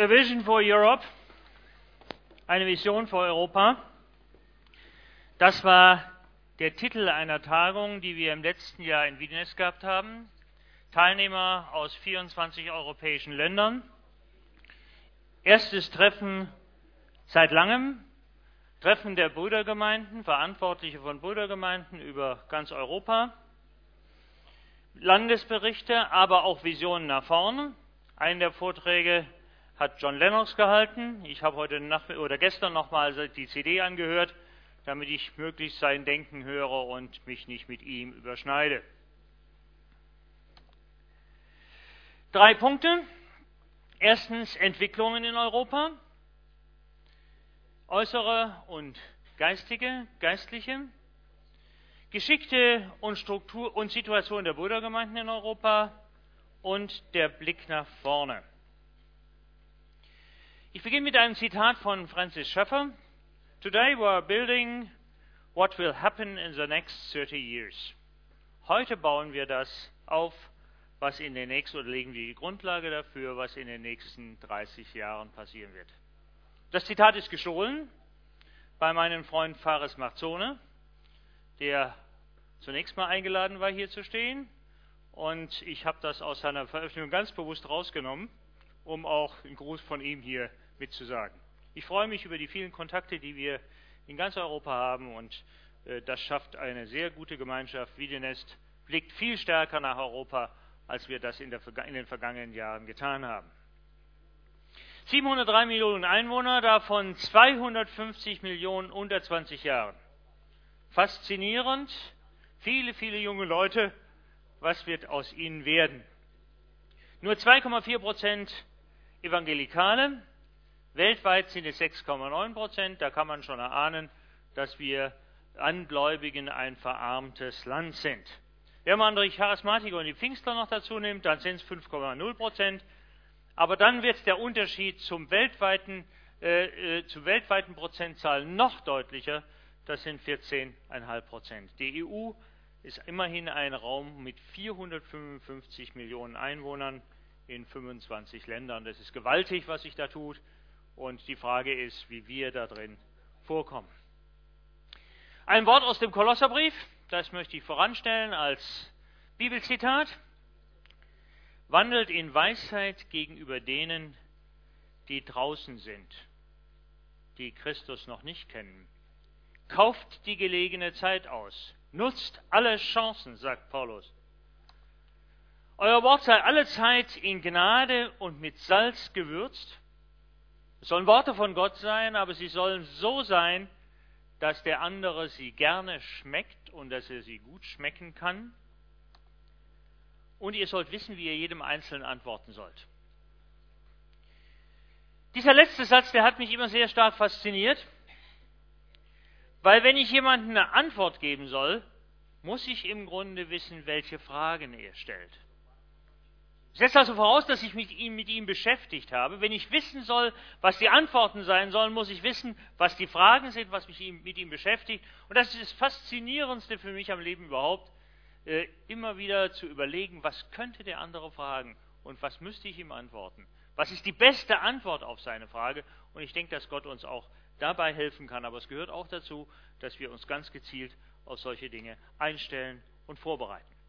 A Vision for Europe, eine Vision für Europa. Das war der Titel einer Tagung, die wir im letzten Jahr in Wiedenest gehabt haben. Teilnehmer aus 24 europäischen Ländern. Erstes Treffen seit langem. Treffen der Brüdergemeinden, Verantwortliche von Brüdergemeinden über ganz Europa. Landesberichte, aber auch Visionen nach vorne. Einen der Vorträge hat John Lennox gehalten. Ich habe heute Nacht oder gestern nochmal die CD angehört, damit ich möglichst sein Denken höre und mich nicht mit ihm überschneide. Drei Punkte. Erstens Entwicklungen in Europa, äußere und geistige, geistliche, geschickte und Struktur und Situation der Brüdergemeinden in Europa und der Blick nach vorne. Ich beginne mit einem Zitat von Francis Schaeffer. Today we are building what will happen in the next 30 years. Heute bauen wir das auf, was in den nächsten, oder legen wir die Grundlage dafür, was in den nächsten 30 Jahren passieren wird. Das Zitat ist gestohlen bei meinem Freund Fares Marzone, der zunächst mal eingeladen war, hier zu stehen. Und ich habe das aus seiner Veröffentlichung ganz bewusst rausgenommen, um auch einen Gruß von ihm hier mitzusagen. Ich freue mich über die vielen Kontakte, die wir in ganz Europa haben und äh, das schafft eine sehr gute Gemeinschaft. Wiedenest blickt viel stärker nach Europa, als wir das in, der, in den vergangenen Jahren getan haben. 703 Millionen Einwohner, davon 250 Millionen unter 20 Jahren. Faszinierend, viele, viele junge Leute, was wird aus ihnen werden? Nur 2,4 Prozent Evangelikale, Weltweit sind es 6,9 Prozent. Da kann man schon erahnen, dass wir an Gläubigen ein verarmtes Land sind. Wenn man die Charismatiker und die Pfingstler noch dazu nimmt, dann sind es 5,0 Prozent. Aber dann wird der Unterschied zum weltweiten, äh, äh, zur weltweiten Prozentzahl noch deutlicher. Das sind 14,5 Prozent. Die EU ist immerhin ein Raum mit 455 Millionen Einwohnern in 25 Ländern. Das ist gewaltig, was sich da tut. Und die Frage ist, wie wir da drin vorkommen. Ein Wort aus dem Kolosserbrief, das möchte ich voranstellen als Bibelzitat. Wandelt in Weisheit gegenüber denen, die draußen sind, die Christus noch nicht kennen. Kauft die gelegene Zeit aus. Nutzt alle Chancen, sagt Paulus. Euer Wort sei alle Zeit in Gnade und mit Salz gewürzt, es sollen Worte von Gott sein, aber sie sollen so sein, dass der andere sie gerne schmeckt und dass er sie gut schmecken kann. Und ihr sollt wissen, wie ihr jedem Einzelnen antworten sollt. Dieser letzte Satz, der hat mich immer sehr stark fasziniert, weil wenn ich jemandem eine Antwort geben soll, muss ich im Grunde wissen, welche Fragen er stellt. Setzt also voraus, dass ich mich mit ihm beschäftigt habe. Wenn ich wissen soll, was die Antworten sein sollen, muss ich wissen, was die Fragen sind, was mich mit ihm beschäftigt. Und das ist das Faszinierendste für mich am Leben überhaupt, äh, immer wieder zu überlegen, was könnte der andere fragen und was müsste ich ihm antworten. Was ist die beste Antwort auf seine Frage? Und ich denke, dass Gott uns auch dabei helfen kann. Aber es gehört auch dazu, dass wir uns ganz gezielt auf solche Dinge einstellen und vorbereiten.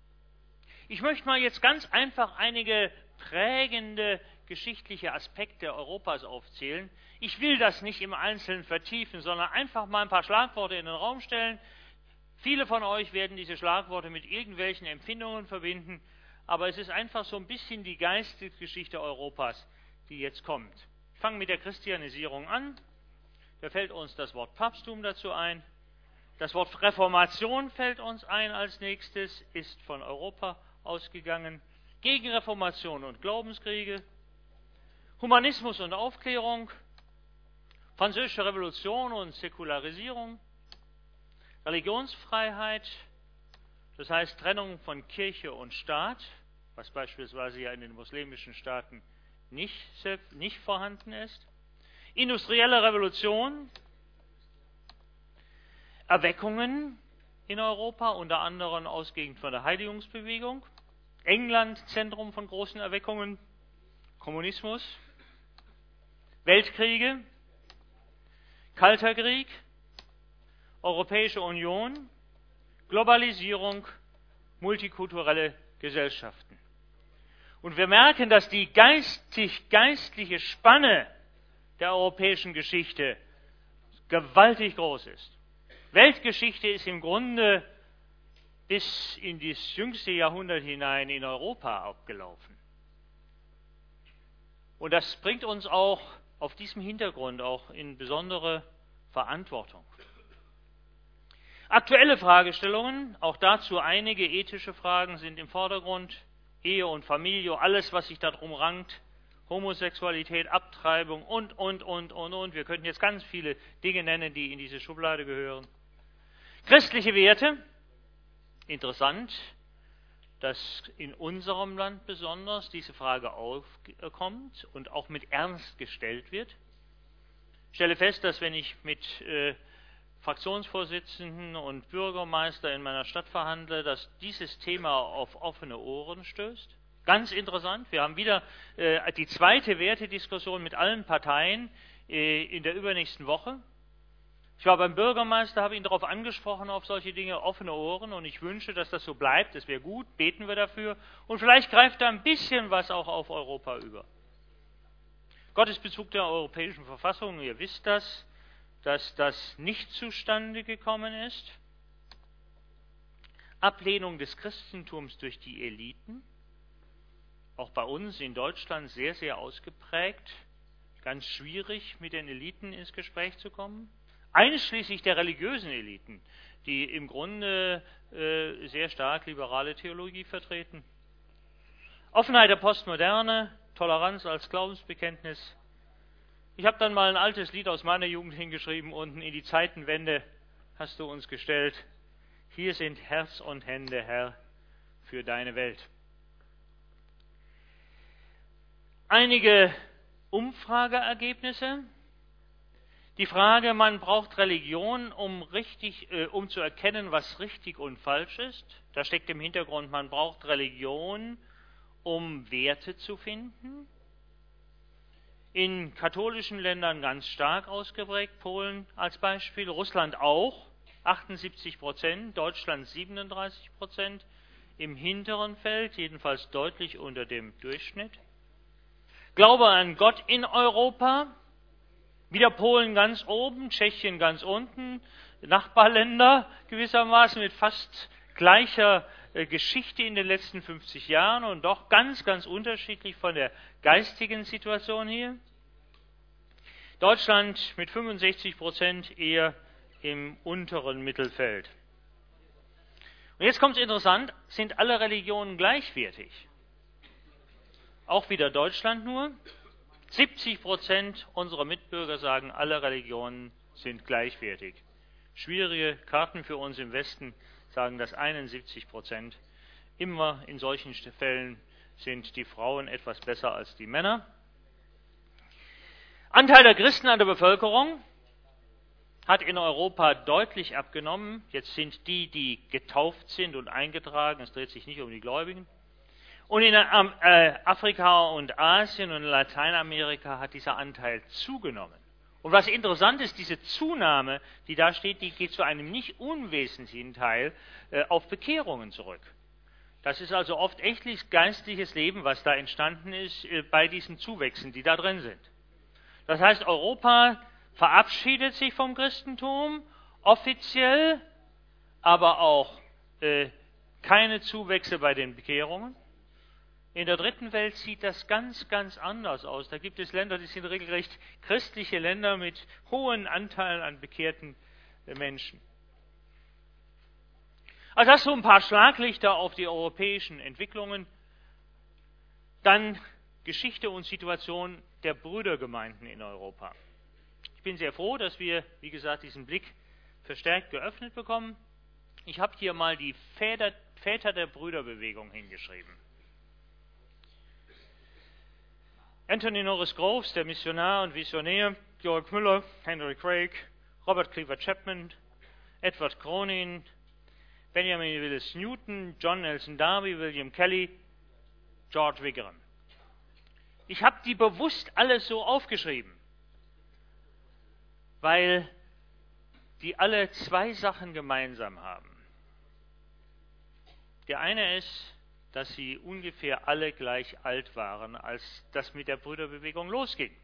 Ich möchte mal jetzt ganz einfach einige prägende geschichtliche Aspekte Europas aufzählen. Ich will das nicht im Einzelnen vertiefen, sondern einfach mal ein paar Schlagworte in den Raum stellen. Viele von euch werden diese Schlagworte mit irgendwelchen Empfindungen verbinden, aber es ist einfach so ein bisschen die Geistesgeschichte Europas, die jetzt kommt. Ich fange mit der Christianisierung an. Da fällt uns das Wort Papsttum dazu ein. Das Wort Reformation fällt uns ein als nächstes, ist von Europa ausgegangen, Gegenreformation und Glaubenskriege, Humanismus und Aufklärung, Französische Revolution und Säkularisierung, Religionsfreiheit, das heißt Trennung von Kirche und Staat, was beispielsweise ja in den muslimischen Staaten nicht, nicht vorhanden ist, industrielle Revolution, Erweckungen in Europa, unter anderem ausgehend von der Heiligungsbewegung, England Zentrum von großen Erweckungen, Kommunismus, Weltkriege, Kalter Krieg, Europäische Union, Globalisierung, multikulturelle Gesellschaften. Und wir merken, dass die geistig-geistliche Spanne der europäischen Geschichte gewaltig groß ist. Weltgeschichte ist im Grunde bis in das jüngste Jahrhundert hinein in Europa abgelaufen. Und das bringt uns auch auf diesem Hintergrund auch in besondere Verantwortung. Aktuelle Fragestellungen, auch dazu einige ethische Fragen sind im Vordergrund. Ehe und Familie, alles, was sich darum rankt, Homosexualität, Abtreibung und, und, und, und, und. Wir könnten jetzt ganz viele Dinge nennen, die in diese Schublade gehören. Christliche Werte, interessant, dass in unserem Land besonders diese Frage aufkommt und auch mit Ernst gestellt wird. Ich stelle fest, dass wenn ich mit äh, Fraktionsvorsitzenden und Bürgermeister in meiner Stadt verhandle, dass dieses Thema auf offene Ohren stößt. Ganz interessant, wir haben wieder äh, die zweite Wertediskussion mit allen Parteien äh, in der übernächsten Woche. Ich war beim Bürgermeister, habe ihn darauf angesprochen, auf solche Dinge offene Ohren und ich wünsche, dass das so bleibt. Das wäre gut, beten wir dafür. Und vielleicht greift da ein bisschen was auch auf Europa über. Gottesbezug der europäischen Verfassung, ihr wisst das, dass das nicht zustande gekommen ist. Ablehnung des Christentums durch die Eliten, auch bei uns in Deutschland sehr, sehr ausgeprägt, ganz schwierig mit den Eliten ins Gespräch zu kommen einschließlich der religiösen Eliten, die im Grunde äh, sehr stark liberale Theologie vertreten. Offenheit der Postmoderne, Toleranz als Glaubensbekenntnis. Ich habe dann mal ein altes Lied aus meiner Jugend hingeschrieben, unten in die Zeitenwende hast du uns gestellt. Hier sind Herz und Hände, Herr, für deine Welt. Einige Umfrageergebnisse die Frage, man braucht Religion, um, richtig, äh, um zu erkennen, was richtig und falsch ist. Da steckt im Hintergrund, man braucht Religion, um Werte zu finden. In katholischen Ländern ganz stark ausgeprägt, Polen als Beispiel, Russland auch, 78 Prozent, Deutschland 37 Prozent, im hinteren Feld, jedenfalls deutlich unter dem Durchschnitt. Glaube an Gott in Europa, wieder Polen ganz oben, Tschechien ganz unten, Nachbarländer gewissermaßen mit fast gleicher äh, Geschichte in den letzten 50 Jahren und doch ganz, ganz unterschiedlich von der geistigen Situation hier. Deutschland mit 65 Prozent eher im unteren Mittelfeld. Und jetzt kommt es interessant, sind alle Religionen gleichwertig? Auch wieder Deutschland nur. 70 Prozent unserer Mitbürger sagen, alle Religionen sind gleichwertig. Schwierige Karten für uns im Westen sagen dass 71 Prozent. Immer in solchen Fällen sind die Frauen etwas besser als die Männer. Anteil der Christen an der Bevölkerung hat in Europa deutlich abgenommen. Jetzt sind die, die getauft sind und eingetragen, es dreht sich nicht um die Gläubigen, und in äh, Afrika und Asien und in Lateinamerika hat dieser Anteil zugenommen. Und was interessant ist, diese Zunahme, die da steht, die geht zu einem nicht unwesentlichen Teil äh, auf Bekehrungen zurück. Das ist also oft echtlich geistliches Leben, was da entstanden ist äh, bei diesen Zuwächsen, die da drin sind. Das heißt, Europa verabschiedet sich vom Christentum offiziell, aber auch äh, keine Zuwächse bei den Bekehrungen. In der dritten Welt sieht das ganz, ganz anders aus. Da gibt es Länder, die sind regelrecht christliche Länder mit hohen Anteilen an bekehrten äh, Menschen. Also das so ein paar Schlaglichter auf die europäischen Entwicklungen. Dann Geschichte und Situation der Brüdergemeinden in Europa. Ich bin sehr froh, dass wir, wie gesagt, diesen Blick verstärkt geöffnet bekommen. Ich habe hier mal die Väter, Väter der Brüderbewegung hingeschrieben. Anthony Norris Groves, der Missionar und Visionär, Georg Müller, Henry Craig, Robert Cleaver Chapman, Edward Cronin, Benjamin Willis Newton, John Nelson Darby, William Kelly, George Wiggeren. Ich habe die bewusst alles so aufgeschrieben. weil die alle zwei Sachen gemeinsam haben. Der eine ist, dass sie ungefähr alle gleich alt waren, als das mit der Brüderbewegung losging.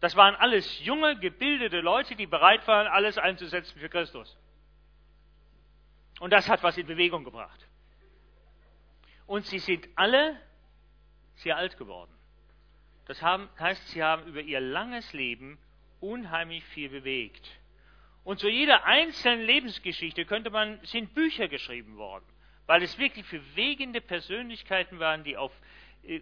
Das waren alles junge, gebildete Leute, die bereit waren, alles einzusetzen für Christus. Und das hat was in Bewegung gebracht. Und sie sind alle sehr alt geworden. Das heißt, sie haben über ihr langes Leben unheimlich viel bewegt. Und zu jeder einzelnen Lebensgeschichte könnte man, sind Bücher geschrieben worden, weil es wirklich bewegende Persönlichkeiten waren, die auf äh,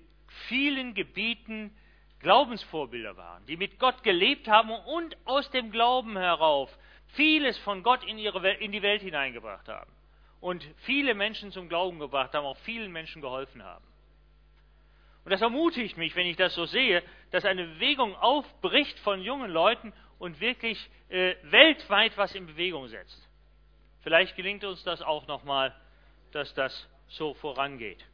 vielen Gebieten Glaubensvorbilder waren, die mit Gott gelebt haben und aus dem Glauben herauf vieles von Gott in, ihre Welt, in die Welt hineingebracht haben und viele Menschen zum Glauben gebracht haben, auch vielen Menschen geholfen haben. Und das ermutigt mich, wenn ich das so sehe, dass eine Bewegung aufbricht von jungen Leuten und wirklich äh, weltweit was in Bewegung setzt. Vielleicht gelingt uns das auch nochmal, dass das so vorangeht.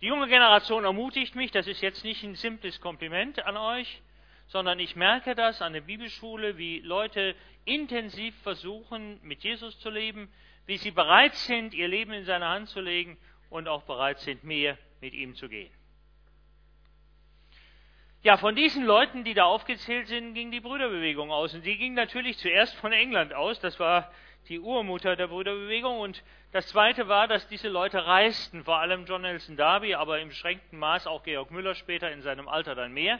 Die junge Generation ermutigt mich, das ist jetzt nicht ein simples Kompliment an euch, sondern ich merke das an der Bibelschule, wie Leute intensiv versuchen, mit Jesus zu leben, wie sie bereit sind, ihr Leben in seine Hand zu legen und auch bereit sind, mehr mit ihm zu gehen. Ja, von diesen Leuten, die da aufgezählt sind, ging die Brüderbewegung aus. Und die ging natürlich zuerst von England aus. Das war die Urmutter der Brüderbewegung. Und das Zweite war, dass diese Leute reisten, vor allem John Nelson Darby, aber im beschränkten Maß auch Georg Müller später in seinem Alter dann mehr.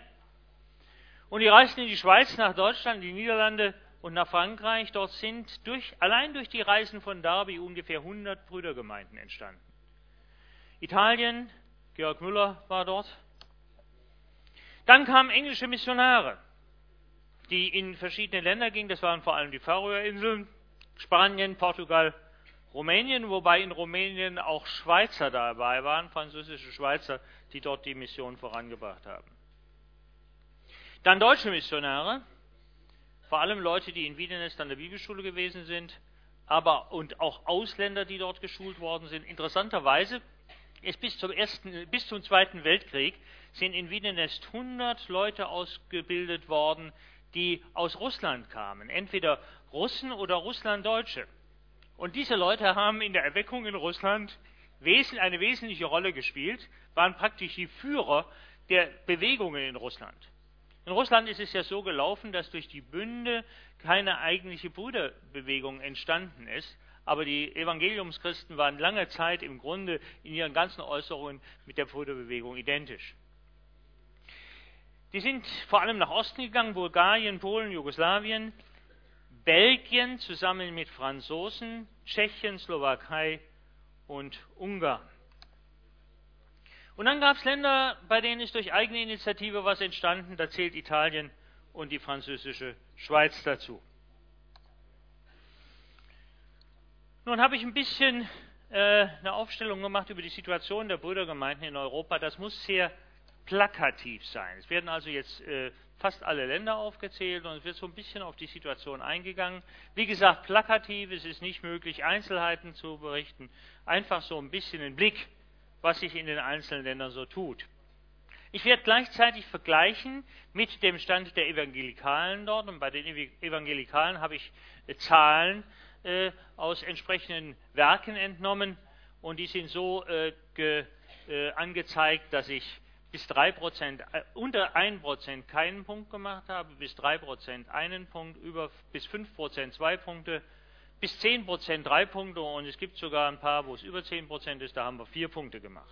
Und die reisten in die Schweiz, nach Deutschland, die Niederlande und nach Frankreich. Dort sind durch, allein durch die Reisen von Darby ungefähr 100 Brüdergemeinden entstanden. Italien, Georg Müller war dort, dann kamen englische Missionare, die in verschiedene Länder gingen. Das waren vor allem die Färöerinseln, Spanien, Portugal, Rumänien, wobei in Rumänien auch Schweizer dabei waren, französische Schweizer, die dort die Mission vorangebracht haben. Dann deutsche Missionare, vor allem Leute, die in Wiedenest an der Bibelschule gewesen sind, aber und auch Ausländer, die dort geschult worden sind. Interessanterweise ist bis zum, ersten, bis zum Zweiten Weltkrieg sind in Wiedenest 100 Leute ausgebildet worden, die aus Russland kamen, entweder Russen oder Russlanddeutsche. Und diese Leute haben in der Erweckung in Russland eine wesentliche Rolle gespielt, waren praktisch die Führer der Bewegungen in Russland. In Russland ist es ja so gelaufen, dass durch die Bünde keine eigentliche Bruderbewegung entstanden ist, aber die Evangeliumschristen waren lange Zeit im Grunde in ihren ganzen Äußerungen mit der Bruderbewegung identisch. Die sind vor allem nach Osten gegangen, Bulgarien, Polen, Jugoslawien, Belgien zusammen mit Franzosen, Tschechien, Slowakei und Ungarn. Und dann gab es Länder, bei denen ist durch eigene Initiative was entstanden, da zählt Italien und die französische Schweiz dazu. Nun habe ich ein bisschen äh, eine Aufstellung gemacht über die Situation der Brüdergemeinden in Europa. Das muss sehr plakativ sein. Es werden also jetzt äh, fast alle Länder aufgezählt und es wird so ein bisschen auf die Situation eingegangen. Wie gesagt, plakativ, es ist nicht möglich, Einzelheiten zu berichten. Einfach so ein bisschen einen Blick, was sich in den einzelnen Ländern so tut. Ich werde gleichzeitig vergleichen mit dem Stand der Evangelikalen dort. Und bei den Evangelikalen habe ich äh, Zahlen äh, aus entsprechenden Werken entnommen. Und die sind so äh, ge, äh, angezeigt, dass ich bis 3%, äh, unter 1% keinen Punkt gemacht habe, bis 3% einen Punkt, über, bis 5% zwei Punkte, bis 10% drei Punkte und es gibt sogar ein paar, wo es über 10% ist, da haben wir vier Punkte gemacht.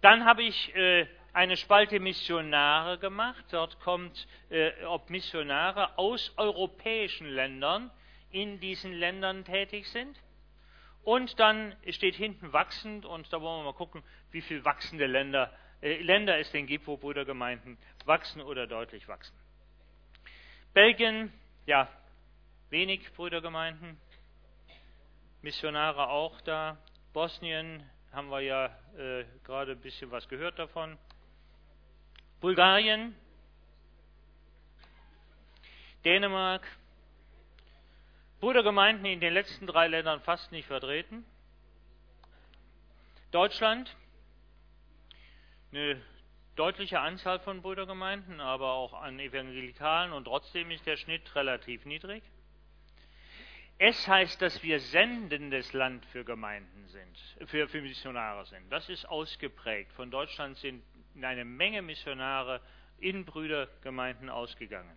Dann habe ich äh, eine Spalte Missionare gemacht. Dort kommt, äh, ob Missionare aus europäischen Ländern in diesen Ländern tätig sind. Und dann steht hinten wachsend und da wollen wir mal gucken, wie viele wachsende Länder Länder es denn gibt, wo Brüdergemeinden wachsen oder deutlich wachsen. Belgien, ja, wenig Brüdergemeinden, Missionare auch da. Bosnien haben wir ja äh, gerade ein bisschen was gehört davon. Bulgarien, Dänemark, Brüdergemeinden in den letzten drei Ländern fast nicht vertreten. Deutschland, eine deutliche Anzahl von Brüdergemeinden, aber auch an Evangelikalen und trotzdem ist der Schnitt relativ niedrig. Es heißt, dass wir sendendes Land für Gemeinden sind, für, für Missionare sind. Das ist ausgeprägt. Von Deutschland sind eine Menge Missionare in Brüdergemeinden ausgegangen.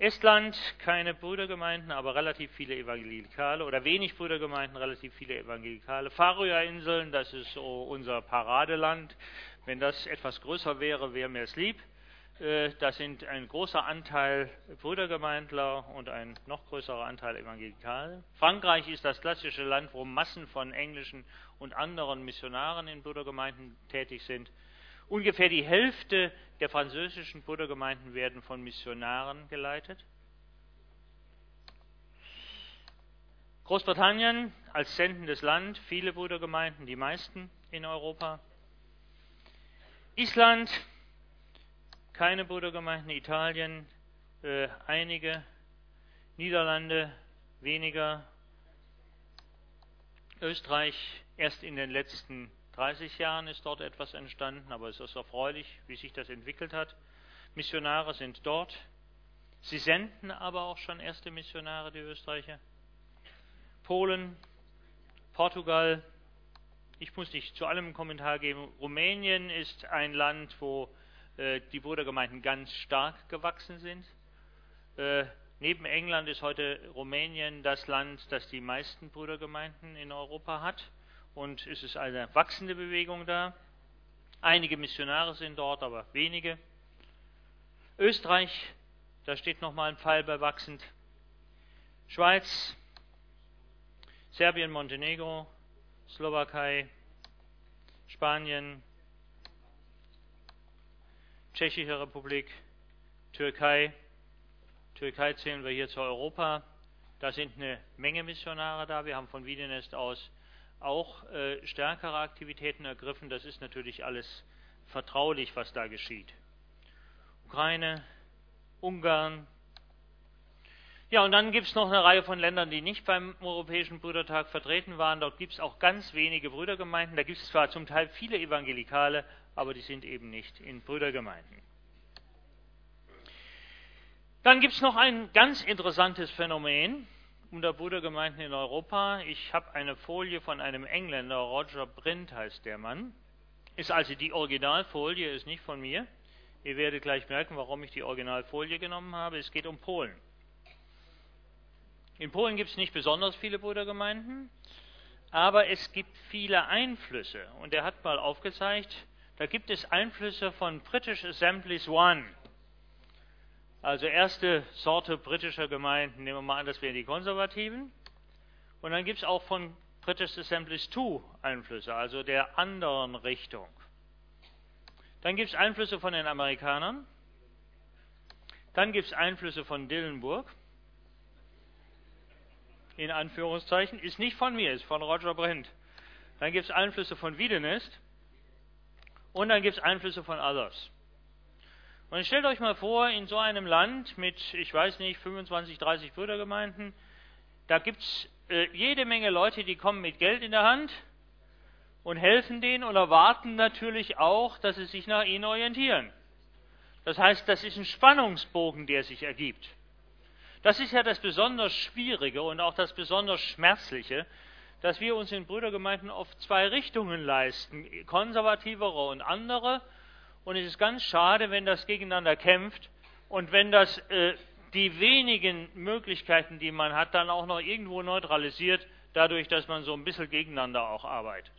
Estland keine Brüdergemeinden, aber relativ viele Evangelikale oder wenig Brüdergemeinden, relativ viele Evangelikale. Färöerinseln, das ist so unser Paradeland. Wenn das etwas größer wäre, wäre mir es lieb. Äh, das sind ein großer Anteil Brüdergemeindler und ein noch größerer Anteil Evangelikale. Frankreich ist das klassische Land, wo Massen von englischen und anderen Missionaren in Brüdergemeinden tätig sind. Ungefähr die Hälfte der französischen Brüdergemeinden werden von Missionaren geleitet. Großbritannien als sendendes Land, viele Brüdergemeinden, die meisten in Europa. Island keine Brudergemeinden, Italien äh, einige, Niederlande weniger, Österreich erst in den letzten 30 Jahren ist dort etwas entstanden, aber es ist erfreulich, wie sich das entwickelt hat. Missionare sind dort. Sie senden aber auch schon erste Missionare, die Österreicher. Polen, Portugal. Ich muss nicht zu allem einen Kommentar geben. Rumänien ist ein Land, wo äh, die Brudergemeinden ganz stark gewachsen sind. Äh, neben England ist heute Rumänien das Land, das die meisten Brudergemeinden in Europa hat. Und es ist eine wachsende Bewegung da. Einige Missionare sind dort, aber wenige. Österreich, da steht nochmal ein Pfeil bei wachsend. Schweiz, Serbien, Montenegro, Slowakei, Spanien, Tschechische Republik, Türkei. Türkei zählen wir hier zu Europa. Da sind eine Menge Missionare da. Wir haben von Wiedenest aus auch äh, stärkere Aktivitäten ergriffen. Das ist natürlich alles vertraulich, was da geschieht. Ukraine, Ungarn. Ja, und dann gibt es noch eine Reihe von Ländern, die nicht beim Europäischen Brüdertag vertreten waren. Dort gibt es auch ganz wenige Brüdergemeinden. Da gibt es zwar zum Teil viele Evangelikale, aber die sind eben nicht in Brüdergemeinden. Dann gibt es noch ein ganz interessantes Phänomen unter Brüdergemeinden in Europa. Ich habe eine Folie von einem Engländer, Roger Brint heißt der Mann. Ist also die Originalfolie, ist nicht von mir. Ihr werdet gleich merken, warum ich die Originalfolie genommen habe. Es geht um Polen. In Polen gibt es nicht besonders viele Brüdergemeinden, aber es gibt viele Einflüsse. Und er hat mal aufgezeigt, da gibt es Einflüsse von British Assemblies One. Also erste Sorte britischer Gemeinden, nehmen wir mal an, das wären die Konservativen. Und dann gibt es auch von British Assemblies Two Einflüsse, also der anderen Richtung. Dann gibt es Einflüsse von den Amerikanern. Dann gibt es Einflüsse von Dillenburg. In Anführungszeichen. Ist nicht von mir, ist von Roger Brent. Dann gibt es Einflüsse von Wiedenest. Und dann gibt es Einflüsse von Others. Und stellt euch mal vor, in so einem Land mit, ich weiß nicht, 25, 30 Brüdergemeinden, da gibt es äh, jede Menge Leute, die kommen mit Geld in der Hand und helfen denen und erwarten natürlich auch, dass sie sich nach ihnen orientieren. Das heißt, das ist ein Spannungsbogen, der sich ergibt. Das ist ja das besonders Schwierige und auch das besonders Schmerzliche, dass wir uns in Brüdergemeinden auf zwei Richtungen leisten, konservativere und andere. Und es ist ganz schade, wenn das gegeneinander kämpft und wenn das äh, die wenigen Möglichkeiten, die man hat, dann auch noch irgendwo neutralisiert, dadurch, dass man so ein bisschen gegeneinander auch arbeitet.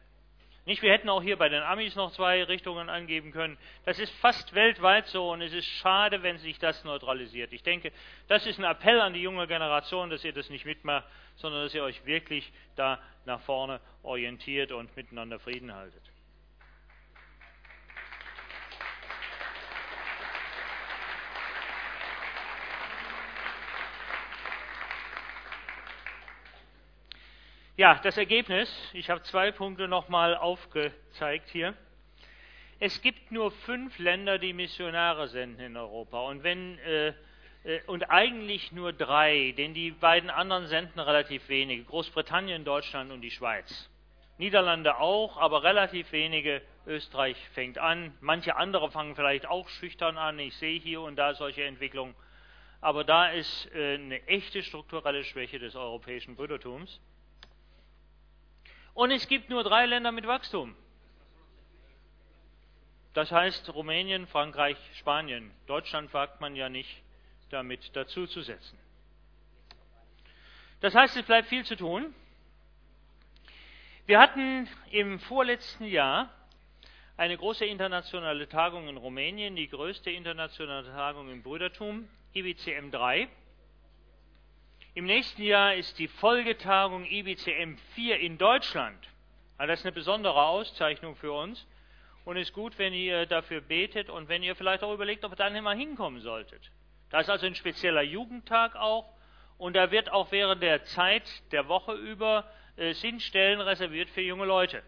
Nicht, wir hätten auch hier bei den Amis noch zwei Richtungen angeben können. Das ist fast weltweit so und es ist schade, wenn sich das neutralisiert. Ich denke, das ist ein Appell an die junge Generation, dass ihr das nicht mitmacht, sondern dass ihr euch wirklich da nach vorne orientiert und miteinander Frieden haltet. Ja, das Ergebnis, ich habe zwei Punkte nochmal aufgezeigt hier. Es gibt nur fünf Länder, die Missionare senden in Europa. Und wenn äh, äh, und eigentlich nur drei, denn die beiden anderen senden relativ wenig. Großbritannien, Deutschland und die Schweiz. Niederlande auch, aber relativ wenige. Österreich fängt an. Manche andere fangen vielleicht auch schüchtern an. Ich sehe hier und da solche Entwicklungen. Aber da ist äh, eine echte strukturelle Schwäche des europäischen Brüdertums. Und es gibt nur drei Länder mit Wachstum. Das heißt Rumänien, Frankreich, Spanien. Deutschland wagt man ja nicht damit dazuzusetzen. Das heißt, es bleibt viel zu tun. Wir hatten im vorletzten Jahr eine große internationale Tagung in Rumänien, die größte internationale Tagung im Brüdertum, IBCM 3. Im nächsten Jahr ist die Folgetagung IBCM 4 in Deutschland. Also das ist eine besondere Auszeichnung für uns und ist gut, wenn ihr dafür betet und wenn ihr vielleicht auch überlegt, ob ihr dann immer hinkommen solltet. Da ist also ein spezieller Jugendtag auch und da wird auch während der Zeit der Woche über äh, sind Stellen reserviert für junge Leute.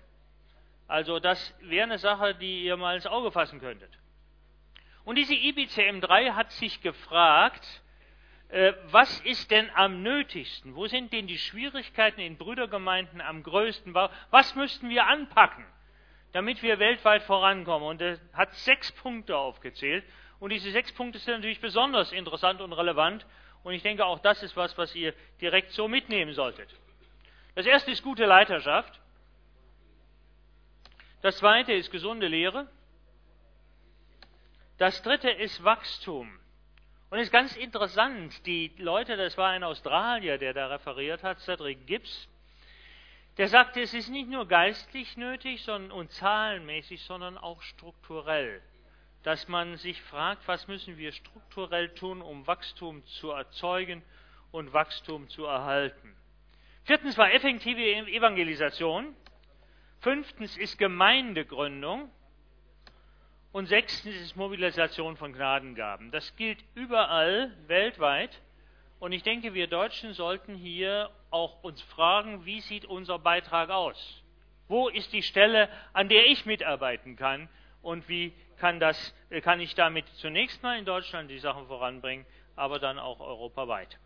Also das wäre eine Sache, die ihr mal ins Auge fassen könntet. Und diese IBCM 3 hat sich gefragt, was ist denn am nötigsten? Wo sind denn die Schwierigkeiten in Brüdergemeinden am größten? Was müssten wir anpacken, damit wir weltweit vorankommen? Und er hat sechs Punkte aufgezählt. Und diese sechs Punkte sind natürlich besonders interessant und relevant. Und ich denke, auch das ist was, was ihr direkt so mitnehmen solltet. Das erste ist gute Leiterschaft. Das zweite ist gesunde Lehre. Das dritte ist Wachstum. Und es ist ganz interessant, die Leute, das war ein Australier, der da referiert hat, Cedric Gibbs, der sagte, es ist nicht nur geistlich nötig sondern, und zahlenmäßig, sondern auch strukturell, dass man sich fragt, was müssen wir strukturell tun, um Wachstum zu erzeugen und Wachstum zu erhalten. Viertens war effektive Evangelisation. Fünftens ist Gemeindegründung. Und sechstens ist Mobilisation von Gnadengaben. Das gilt überall weltweit. Und ich denke, wir Deutschen sollten hier auch uns fragen, wie sieht unser Beitrag aus? Wo ist die Stelle, an der ich mitarbeiten kann? Und wie kann, das, kann ich damit zunächst mal in Deutschland die Sachen voranbringen, aber dann auch europaweit?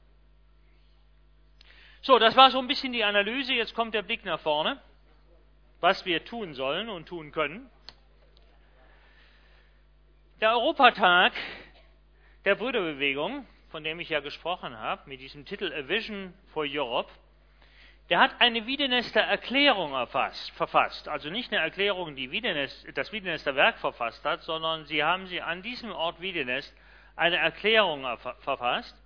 So, das war so ein bisschen die Analyse. Jetzt kommt der Blick nach vorne, was wir tun sollen und tun können. Der Europatag der Brüderbewegung, von dem ich ja gesprochen habe, mit diesem Titel A Vision for Europe, der hat eine Wiedenester Erklärung erfasst, verfasst. Also nicht eine Erklärung, die Wiedenest, das Wiedenester Werk verfasst hat, sondern sie haben sie an diesem Ort Wiedenest eine Erklärung verfasst.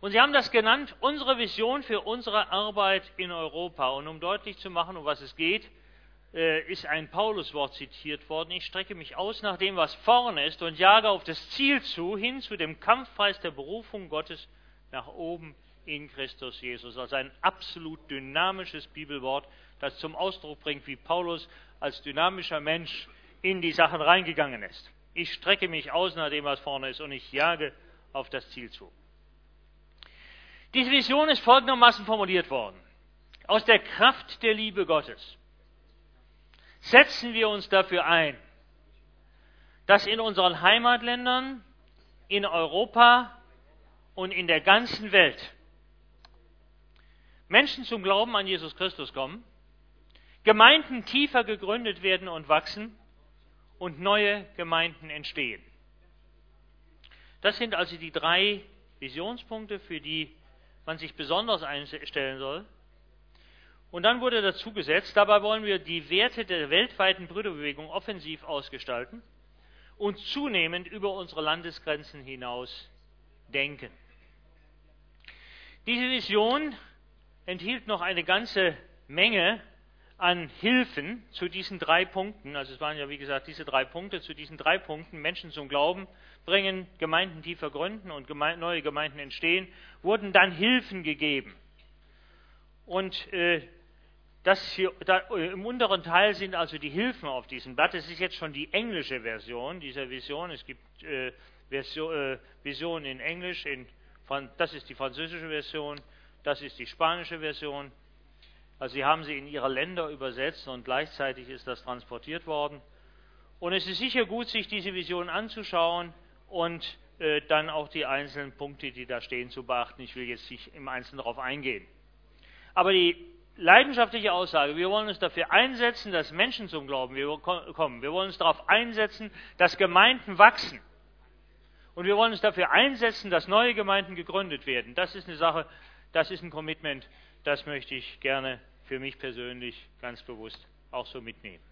Und Sie haben das genannt, unsere Vision für unsere Arbeit in Europa. Und um deutlich zu machen, um was es geht, ist ein Pauluswort zitiert worden. Ich strecke mich aus nach dem, was vorne ist und jage auf das Ziel zu, hin zu dem Kampfpreis der Berufung Gottes nach oben in Christus Jesus. Also ein absolut dynamisches Bibelwort, das zum Ausdruck bringt, wie Paulus als dynamischer Mensch in die Sachen reingegangen ist. Ich strecke mich aus nach dem, was vorne ist und ich jage auf das Ziel zu. Diese Vision ist folgendermaßen formuliert worden. Aus der Kraft der Liebe Gottes setzen wir uns dafür ein, dass in unseren Heimatländern, in Europa und in der ganzen Welt Menschen zum Glauben an Jesus Christus kommen, Gemeinden tiefer gegründet werden und wachsen und neue Gemeinden entstehen. Das sind also die drei Visionspunkte, für die man sich besonders einstellen soll. Und dann wurde dazu gesetzt, dabei wollen wir die Werte der weltweiten Brüderbewegung offensiv ausgestalten und zunehmend über unsere Landesgrenzen hinaus denken. Diese Vision enthielt noch eine ganze Menge an Hilfen zu diesen drei Punkten. Also es waren ja wie gesagt diese drei Punkte, zu diesen drei Punkten Menschen zum Glauben, bringen, Gemeinden tiefer gründen und neue Gemeinden entstehen, wurden dann Hilfen gegeben. Und äh, das hier, da, äh, im unteren Teil sind also die Hilfen auf diesem Blatt. Das ist jetzt schon die englische Version dieser Vision. Es gibt äh, Version, äh, Vision in Englisch, in, das ist die französische Version, das ist die spanische Version. Also sie haben sie in ihre Länder übersetzt und gleichzeitig ist das transportiert worden. Und es ist sicher gut, sich diese Vision anzuschauen und äh, dann auch die einzelnen Punkte, die da stehen, zu beachten. Ich will jetzt nicht im Einzelnen darauf eingehen. Aber die leidenschaftliche Aussage. Wir wollen uns dafür einsetzen, dass Menschen zum Glauben kommen. Wir wollen uns darauf einsetzen, dass Gemeinden wachsen. Und wir wollen uns dafür einsetzen, dass neue Gemeinden gegründet werden. Das ist eine Sache, das ist ein Commitment, das möchte ich gerne für mich persönlich ganz bewusst auch so mitnehmen.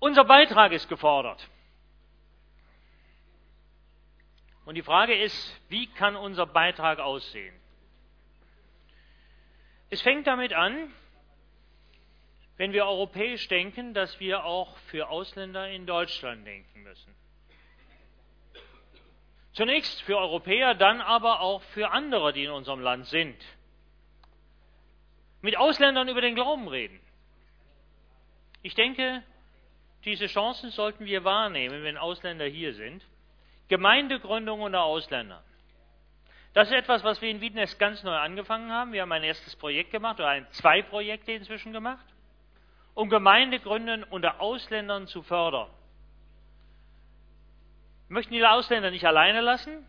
Unser Beitrag ist gefordert. Und die Frage ist, wie kann unser Beitrag aussehen? Es fängt damit an, wenn wir europäisch denken, dass wir auch für Ausländer in Deutschland denken müssen. Zunächst für Europäer, dann aber auch für andere, die in unserem Land sind. Mit Ausländern über den Glauben reden. Ich denke, diese Chancen sollten wir wahrnehmen, wenn Ausländer hier sind. Gemeindegründung unter Ausländern. Das ist etwas, was wir in Wiedenest ganz neu angefangen haben. Wir haben ein erstes Projekt gemacht, oder ein, zwei Projekte inzwischen gemacht, um Gemeindegründungen unter Ausländern zu fördern. Wir möchten die Ausländer nicht alleine lassen.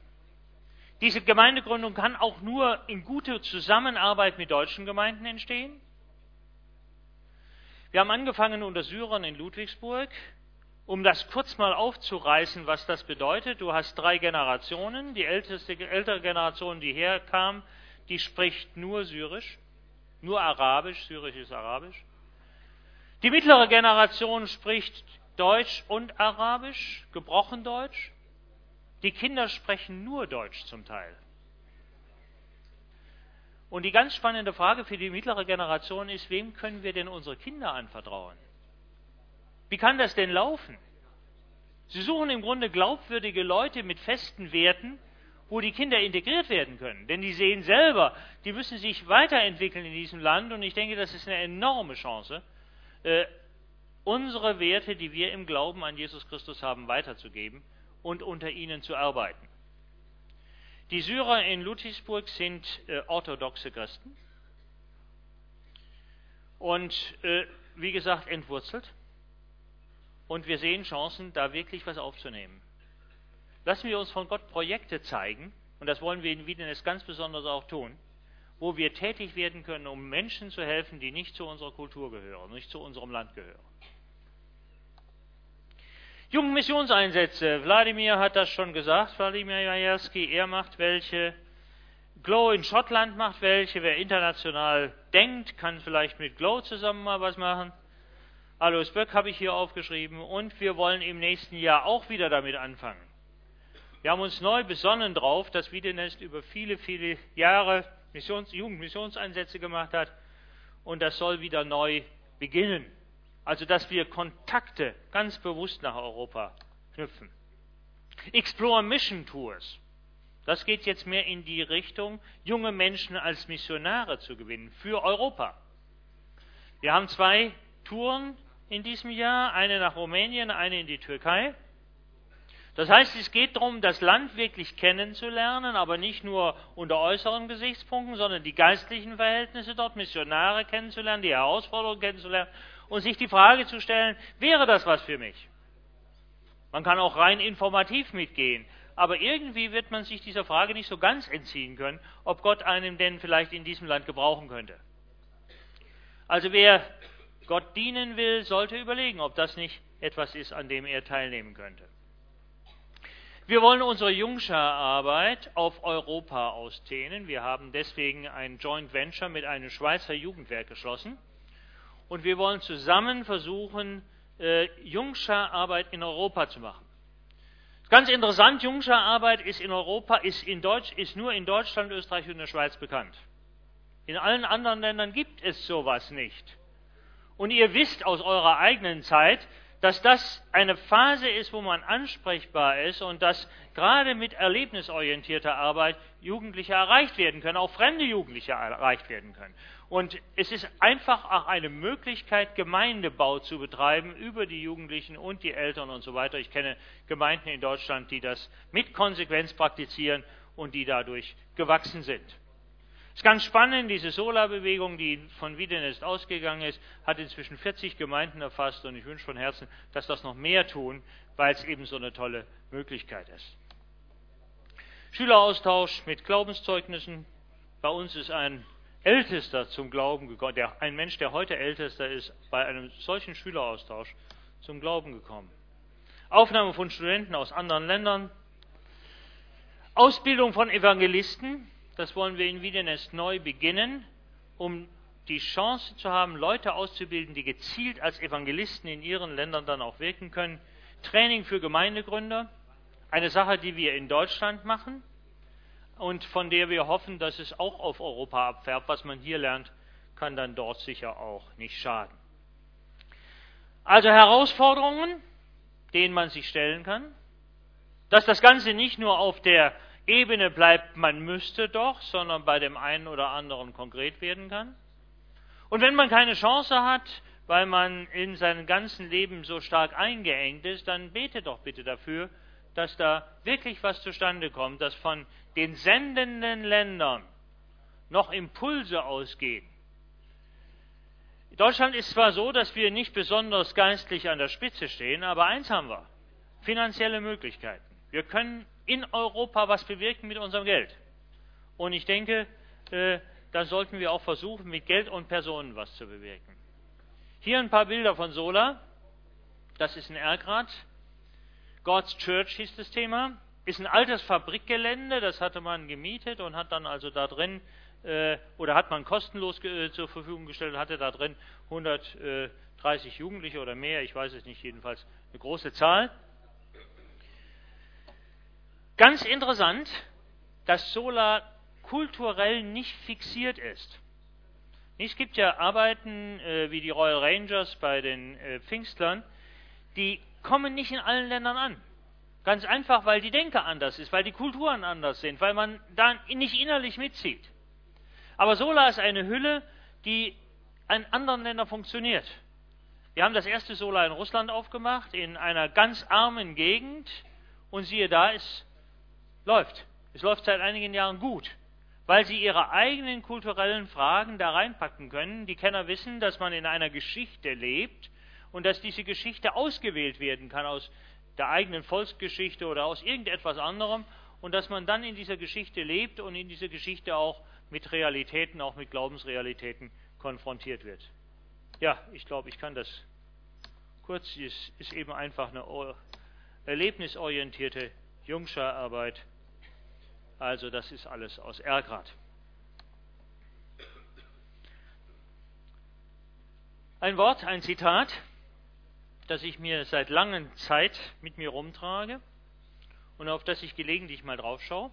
Diese Gemeindegründung kann auch nur in guter Zusammenarbeit mit deutschen Gemeinden entstehen. Wir haben angefangen unter Syrern in Ludwigsburg um das kurz mal aufzureißen, was das bedeutet, du hast drei Generationen. Die älteste, ältere Generation, die herkam, die spricht nur Syrisch, nur Arabisch, Syrisch ist Arabisch. Die mittlere Generation spricht Deutsch und Arabisch, gebrochen Deutsch. Die Kinder sprechen nur Deutsch zum Teil. Und die ganz spannende Frage für die mittlere Generation ist, wem können wir denn unsere Kinder anvertrauen? Wie kann das denn laufen? Sie suchen im Grunde glaubwürdige Leute mit festen Werten, wo die Kinder integriert werden können. Denn die sehen selber, die müssen sich weiterentwickeln in diesem Land und ich denke, das ist eine enorme Chance, äh, unsere Werte, die wir im Glauben an Jesus Christus haben, weiterzugeben und unter ihnen zu arbeiten. Die Syrer in Ludwigsburg sind äh, orthodoxe Christen und äh, wie gesagt entwurzelt und wir sehen Chancen, da wirklich was aufzunehmen. Lassen wir uns von Gott Projekte zeigen, und das wollen wir in Wiedenes ganz besonders auch tun, wo wir tätig werden können, um Menschen zu helfen, die nicht zu unserer Kultur gehören, nicht zu unserem Land gehören. Jugendmissionseinsätze. Wladimir hat das schon gesagt, Wladimir Jajerski, er macht welche. Glow in Schottland macht welche. Wer international denkt, kann vielleicht mit Glow zusammen mal was machen. Alois Böck habe ich hier aufgeschrieben und wir wollen im nächsten Jahr auch wieder damit anfangen. Wir haben uns neu besonnen darauf, dass Wiedenest über viele, viele Jahre Missions, Jugendmissionseinsätze gemacht hat und das soll wieder neu beginnen. Also, dass wir Kontakte ganz bewusst nach Europa knüpfen. Explore Mission Tours. Das geht jetzt mehr in die Richtung, junge Menschen als Missionare zu gewinnen für Europa. Wir haben zwei Touren in diesem Jahr, eine nach Rumänien, eine in die Türkei. Das heißt, es geht darum, das Land wirklich kennenzulernen, aber nicht nur unter äußeren Gesichtspunkten, sondern die geistlichen Verhältnisse dort, Missionare kennenzulernen, die Herausforderungen kennenzulernen und sich die Frage zu stellen, wäre das was für mich? Man kann auch rein informativ mitgehen, aber irgendwie wird man sich dieser Frage nicht so ganz entziehen können, ob Gott einem denn vielleicht in diesem Land gebrauchen könnte. Also wer Gott dienen will, sollte überlegen, ob das nicht etwas ist, an dem er teilnehmen könnte. Wir wollen unsere Jungschar-Arbeit auf Europa ausdehnen. Wir haben deswegen ein Joint Venture mit einem Schweizer Jugendwerk geschlossen. Und wir wollen zusammen versuchen, äh, Jungschar-Arbeit in Europa zu machen. Ganz interessant, Jungschar-Arbeit ist in Europa, ist, in Deutsch, ist nur in Deutschland, Österreich und der Schweiz bekannt. In allen anderen Ländern gibt es sowas nicht. Und ihr wisst aus eurer eigenen Zeit, dass das eine Phase ist, wo man ansprechbar ist und dass gerade mit erlebnisorientierter Arbeit Jugendliche erreicht werden können, auch fremde Jugendliche erreicht werden können. Und es ist einfach auch eine Möglichkeit, Gemeindebau zu betreiben über die Jugendlichen und die Eltern und so weiter. Ich kenne Gemeinden in Deutschland, die das mit Konsequenz praktizieren und die dadurch gewachsen sind. Es ist ganz spannend, diese Solarbewegung, die von Wiedenest ausgegangen ist, hat inzwischen 40 Gemeinden erfasst und ich wünsche von Herzen, dass das noch mehr tun, weil es eben so eine tolle Möglichkeit ist. Schüleraustausch mit Glaubenszeugnissen. Bei uns ist ein Ältester zum Glauben gekommen, der, ein Mensch, der heute Ältester ist, bei einem solchen Schüleraustausch zum Glauben gekommen. Aufnahme von Studenten aus anderen Ländern, Ausbildung von Evangelisten, das wollen wir in Wiedenest neu beginnen, um die Chance zu haben, Leute auszubilden, die gezielt als Evangelisten in ihren Ländern dann auch wirken können. Training für Gemeindegründer, eine Sache, die wir in Deutschland machen und von der wir hoffen, dass es auch auf Europa abfärbt. Was man hier lernt, kann dann dort sicher auch nicht schaden. Also Herausforderungen, denen man sich stellen kann, dass das Ganze nicht nur auf der Ebene bleibt, man müsste doch, sondern bei dem einen oder anderen konkret werden kann. Und wenn man keine Chance hat, weil man in seinem ganzen Leben so stark eingeengt ist, dann bete doch bitte dafür, dass da wirklich was zustande kommt, dass von den sendenden Ländern noch Impulse ausgehen. Deutschland ist zwar so, dass wir nicht besonders geistlich an der Spitze stehen, aber eins haben wir, finanzielle Möglichkeiten. Wir können in Europa was bewirken mit unserem Geld. Und ich denke, äh, da sollten wir auch versuchen, mit Geld und Personen was zu bewirken. Hier ein paar Bilder von Sola. Das ist ein Ergrad. God's Church hieß das Thema. Ist ein altes Fabrikgelände, das hatte man gemietet und hat dann also da drin, äh, oder hat man kostenlos äh, zur Verfügung gestellt, hatte da drin 130 Jugendliche oder mehr, ich weiß es nicht, jedenfalls eine große Zahl. Ganz interessant, dass Sola kulturell nicht fixiert ist. Es gibt ja Arbeiten äh, wie die Royal Rangers bei den äh, Pfingstlern, die kommen nicht in allen Ländern an. Ganz einfach, weil die Denke anders ist, weil die Kulturen anders sind, weil man da nicht innerlich mitzieht. Aber Sola ist eine Hülle, die in anderen Ländern funktioniert. Wir haben das erste Sola in Russland aufgemacht, in einer ganz armen Gegend, und siehe da, es läuft. Es läuft seit einigen Jahren gut weil sie ihre eigenen kulturellen Fragen da reinpacken können. Die Kenner wissen, dass man in einer Geschichte lebt und dass diese Geschichte ausgewählt werden kann aus der eigenen Volksgeschichte oder aus irgendetwas anderem und dass man dann in dieser Geschichte lebt und in dieser Geschichte auch mit Realitäten, auch mit Glaubensrealitäten konfrontiert wird. Ja, ich glaube, ich kann das kurz, es ist eben einfach eine erlebnisorientierte Jungscherarbeit also das ist alles aus Ergrad. Ein Wort, ein Zitat, das ich mir seit langer Zeit mit mir rumtrage und auf das ich gelegentlich mal drauf schaue.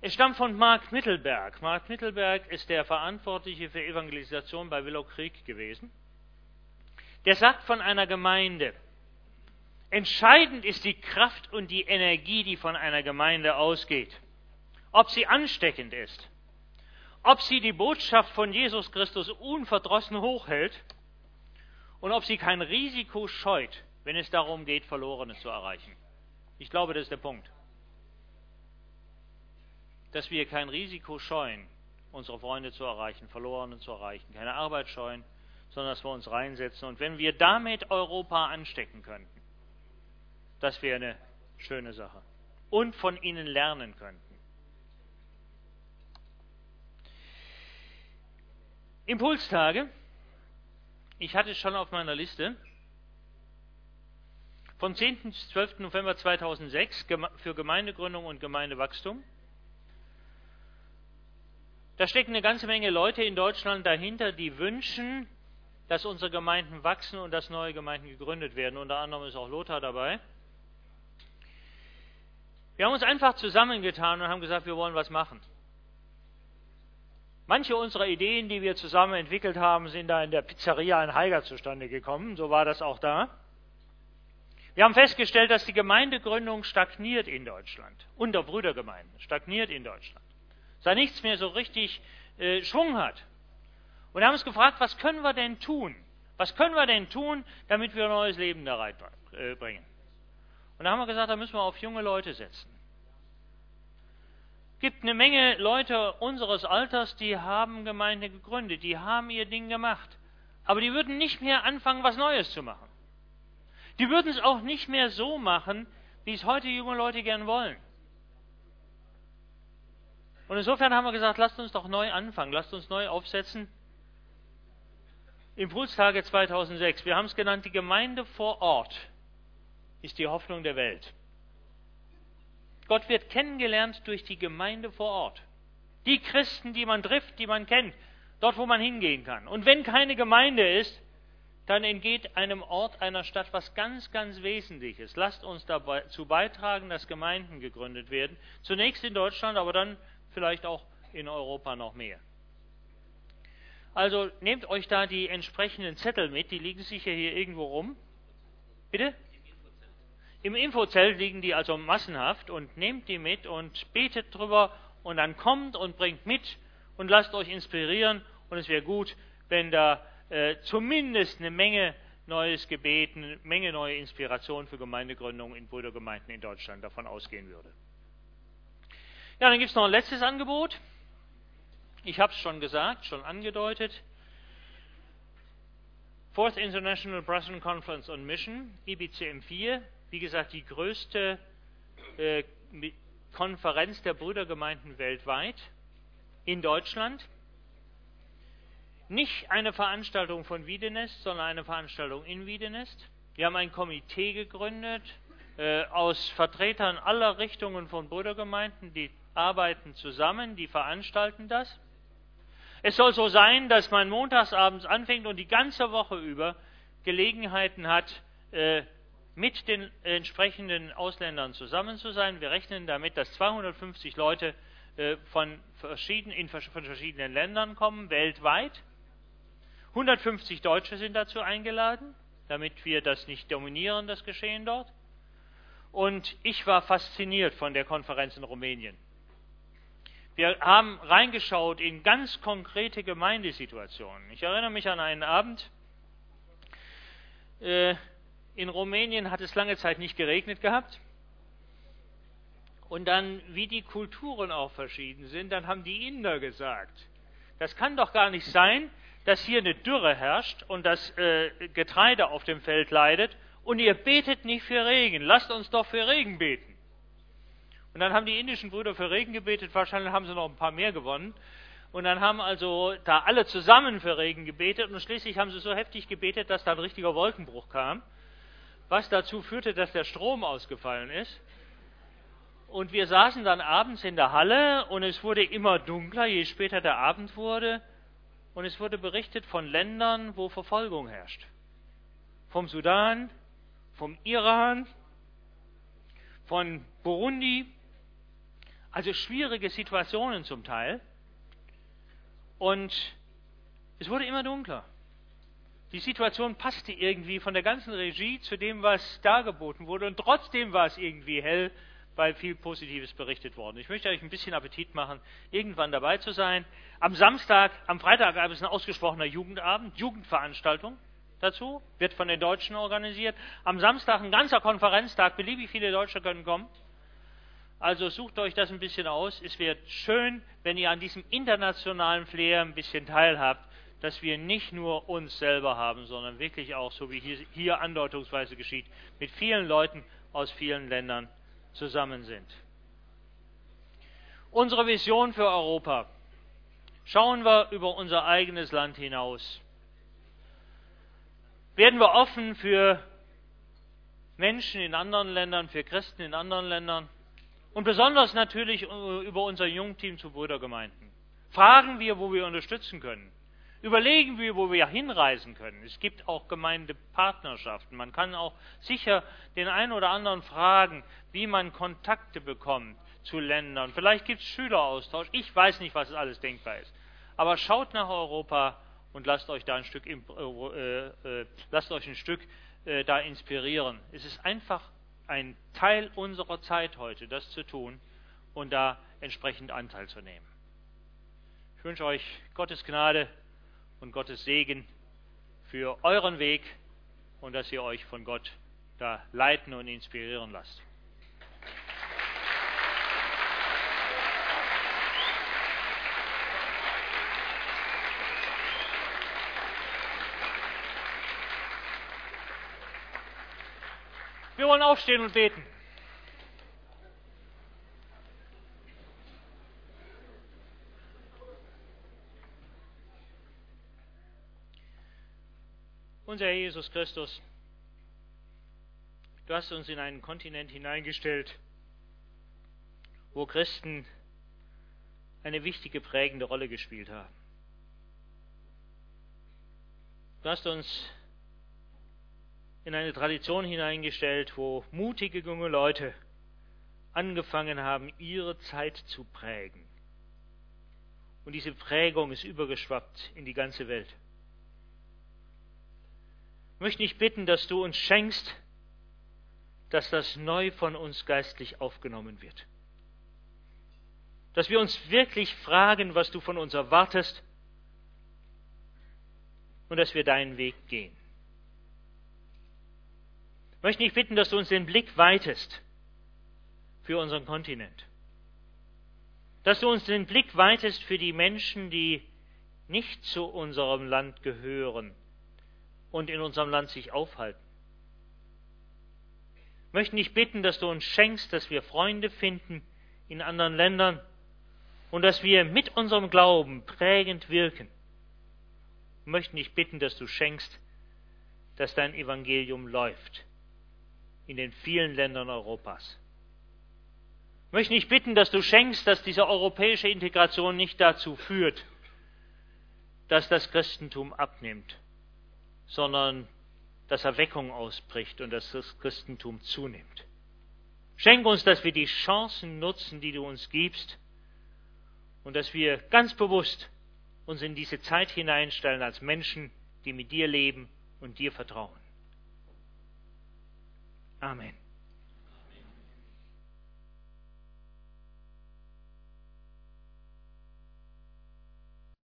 Es stammt von Mark Mittelberg. Mark Mittelberg ist der Verantwortliche für Evangelisation bei Willow Creek gewesen. Der sagt von einer Gemeinde, Entscheidend ist die Kraft und die Energie, die von einer Gemeinde ausgeht. Ob sie ansteckend ist, ob sie die Botschaft von Jesus Christus unverdrossen hochhält und ob sie kein Risiko scheut, wenn es darum geht, Verlorene zu erreichen. Ich glaube, das ist der Punkt. Dass wir kein Risiko scheuen, unsere Freunde zu erreichen, Verlorene zu erreichen, keine Arbeit scheuen, sondern dass wir uns reinsetzen. Und wenn wir damit Europa anstecken könnten, das wäre eine schöne Sache. Und von ihnen lernen könnten. Impulstage. Ich hatte es schon auf meiner Liste. Vom 10. bis 12. November 2006 für Gemeindegründung und Gemeindewachstum. Da stecken eine ganze Menge Leute in Deutschland dahinter, die wünschen, dass unsere Gemeinden wachsen und dass neue Gemeinden gegründet werden. Unter anderem ist auch Lothar dabei. Wir haben uns einfach zusammengetan und haben gesagt, wir wollen was machen. Manche unserer Ideen, die wir zusammen entwickelt haben, sind da in der Pizzeria in Haiger zustande gekommen. So war das auch da. Wir haben festgestellt, dass die Gemeindegründung stagniert in Deutschland. Unter Brüdergemeinden stagniert in Deutschland. Da nichts mehr so richtig äh, Schwung hat. Und haben uns gefragt, was können wir denn tun? Was können wir denn tun, damit wir ein neues Leben da reinbringen? Und da haben wir gesagt, da müssen wir auf junge Leute setzen. Es gibt eine Menge Leute unseres Alters, die haben Gemeinde gegründet, die haben ihr Ding gemacht. Aber die würden nicht mehr anfangen, was Neues zu machen. Die würden es auch nicht mehr so machen, wie es heute junge Leute gern wollen. Und insofern haben wir gesagt, lasst uns doch neu anfangen, lasst uns neu aufsetzen. Impulstage 2006, wir haben es genannt, die Gemeinde vor Ort ist die Hoffnung der Welt. Gott wird kennengelernt durch die Gemeinde vor Ort. Die Christen, die man trifft, die man kennt, dort, wo man hingehen kann. Und wenn keine Gemeinde ist, dann entgeht einem Ort, einer Stadt was ganz, ganz Wesentliches. Lasst uns dazu beitragen, dass Gemeinden gegründet werden. Zunächst in Deutschland, aber dann vielleicht auch in Europa noch mehr. Also nehmt euch da die entsprechenden Zettel mit, die liegen sicher hier irgendwo rum. Bitte? Im Infozelt liegen die also massenhaft und nehmt die mit und betet drüber und dann kommt und bringt mit und lasst euch inspirieren und es wäre gut, wenn da äh, zumindest eine Menge neues Gebet, eine Menge neue Inspiration für Gemeindegründungen in Brüdergemeinden in Deutschland davon ausgehen würde. Ja, dann gibt es noch ein letztes Angebot. Ich habe es schon gesagt, schon angedeutet. Fourth International Brethren Conference on Mission, IBCM4, wie gesagt, die größte äh, Konferenz der Brüdergemeinden weltweit in Deutschland nicht eine Veranstaltung von Wiedenest, sondern eine Veranstaltung in Wiedenest. Wir haben ein Komitee gegründet äh, aus Vertretern aller Richtungen von Brüdergemeinden, die arbeiten zusammen, die veranstalten das. Es soll so sein, dass man montagsabends anfängt und die ganze Woche über Gelegenheiten hat, äh, mit den entsprechenden Ausländern zusammen zu sein. Wir rechnen damit, dass 250 Leute äh, von, verschiedenen, von verschiedenen Ländern kommen, weltweit. 150 Deutsche sind dazu eingeladen, damit wir das nicht dominieren, das Geschehen dort. Und ich war fasziniert von der Konferenz in Rumänien. Wir haben reingeschaut in ganz konkrete Gemeindesituationen. Ich erinnere mich an einen Abend. Äh, in Rumänien hat es lange Zeit nicht geregnet gehabt. Und dann, wie die Kulturen auch verschieden sind, dann haben die Inder gesagt, das kann doch gar nicht sein, dass hier eine Dürre herrscht und das äh, Getreide auf dem Feld leidet und ihr betet nicht für Regen. Lasst uns doch für Regen beten. Und dann haben die indischen Brüder für Regen gebetet, wahrscheinlich haben sie noch ein paar mehr gewonnen. Und dann haben also da alle zusammen für Regen gebetet und schließlich haben sie so heftig gebetet, dass da ein richtiger Wolkenbruch kam, was dazu führte, dass der Strom ausgefallen ist. Und wir saßen dann abends in der Halle und es wurde immer dunkler, je später der Abend wurde. Und es wurde berichtet von Ländern, wo Verfolgung herrscht. Vom Sudan, vom Iran, von Burundi. Also schwierige Situationen zum Teil. Und es wurde immer dunkler. Die Situation passte irgendwie von der ganzen Regie zu dem, was dargeboten wurde. Und trotzdem war es irgendwie hell weil viel Positives berichtet worden. Ich möchte euch ein bisschen Appetit machen, irgendwann dabei zu sein. Am Samstag, am Freitag gab es ein ausgesprochener Jugendabend, Jugendveranstaltung dazu, wird von den Deutschen organisiert. Am Samstag ein ganzer Konferenztag, beliebig viele Deutsche können kommen. Also sucht euch das ein bisschen aus. Es wird schön, wenn ihr an diesem internationalen Flair ein bisschen teilhabt, dass wir nicht nur uns selber haben, sondern wirklich auch, so wie hier, hier andeutungsweise geschieht, mit vielen Leuten aus vielen Ländern zusammen sind. Unsere Vision für Europa. Schauen wir über unser eigenes Land hinaus. Werden wir offen für Menschen in anderen Ländern, für Christen in anderen Ländern und besonders natürlich über unser Jungteam zu Brüdergemeinden. Fragen wir, wo wir unterstützen können. Überlegen wir, wo wir hinreisen können. Es gibt auch Gemeindepartnerschaften. Man kann auch sicher den einen oder anderen fragen, wie man Kontakte bekommt zu Ländern. Vielleicht gibt es Schüleraustausch. Ich weiß nicht, was alles denkbar ist. Aber schaut nach Europa und lasst euch da ein Stück, äh, äh, lasst euch ein Stück äh, da inspirieren. Es ist einfach ein Teil unserer Zeit heute, das zu tun und da entsprechend Anteil zu nehmen. Ich wünsche euch Gottes Gnade und Gottes Segen für euren Weg und dass ihr euch von Gott da leiten und inspirieren lasst. Wir wollen aufstehen und beten. Unser Herr Jesus Christus, du hast uns in einen Kontinent hineingestellt, wo Christen eine wichtige prägende Rolle gespielt haben. Du hast uns in eine Tradition hineingestellt, wo mutige junge Leute angefangen haben, ihre Zeit zu prägen. Und diese Prägung ist übergeschwappt in die ganze Welt. Ich möchte dich bitten, dass du uns schenkst, dass das neu von uns geistlich aufgenommen wird. Dass wir uns wirklich fragen, was du von uns erwartest und dass wir deinen Weg gehen. Ich möchte dich bitten, dass du uns den Blick weitest für unseren Kontinent. Dass du uns den Blick weitest für die Menschen, die nicht zu unserem Land gehören und in unserem Land sich aufhalten. Ich möchte dich bitten, dass du uns schenkst, dass wir Freunde finden in anderen Ländern und dass wir mit unserem Glauben prägend wirken. Ich möchte dich bitten, dass du schenkst, dass dein Evangelium läuft in den vielen Ländern Europas möchte dich bitten, dass du schenkst, dass diese europäische Integration nicht dazu führt, dass das Christentum abnimmt, sondern dass Erweckung ausbricht und dass das Christentum zunimmt. Schenk uns, dass wir die Chancen nutzen, die du uns gibst, und dass wir ganz bewusst uns in diese Zeit hineinstellen als Menschen, die mit dir leben und dir vertrauen. Amen.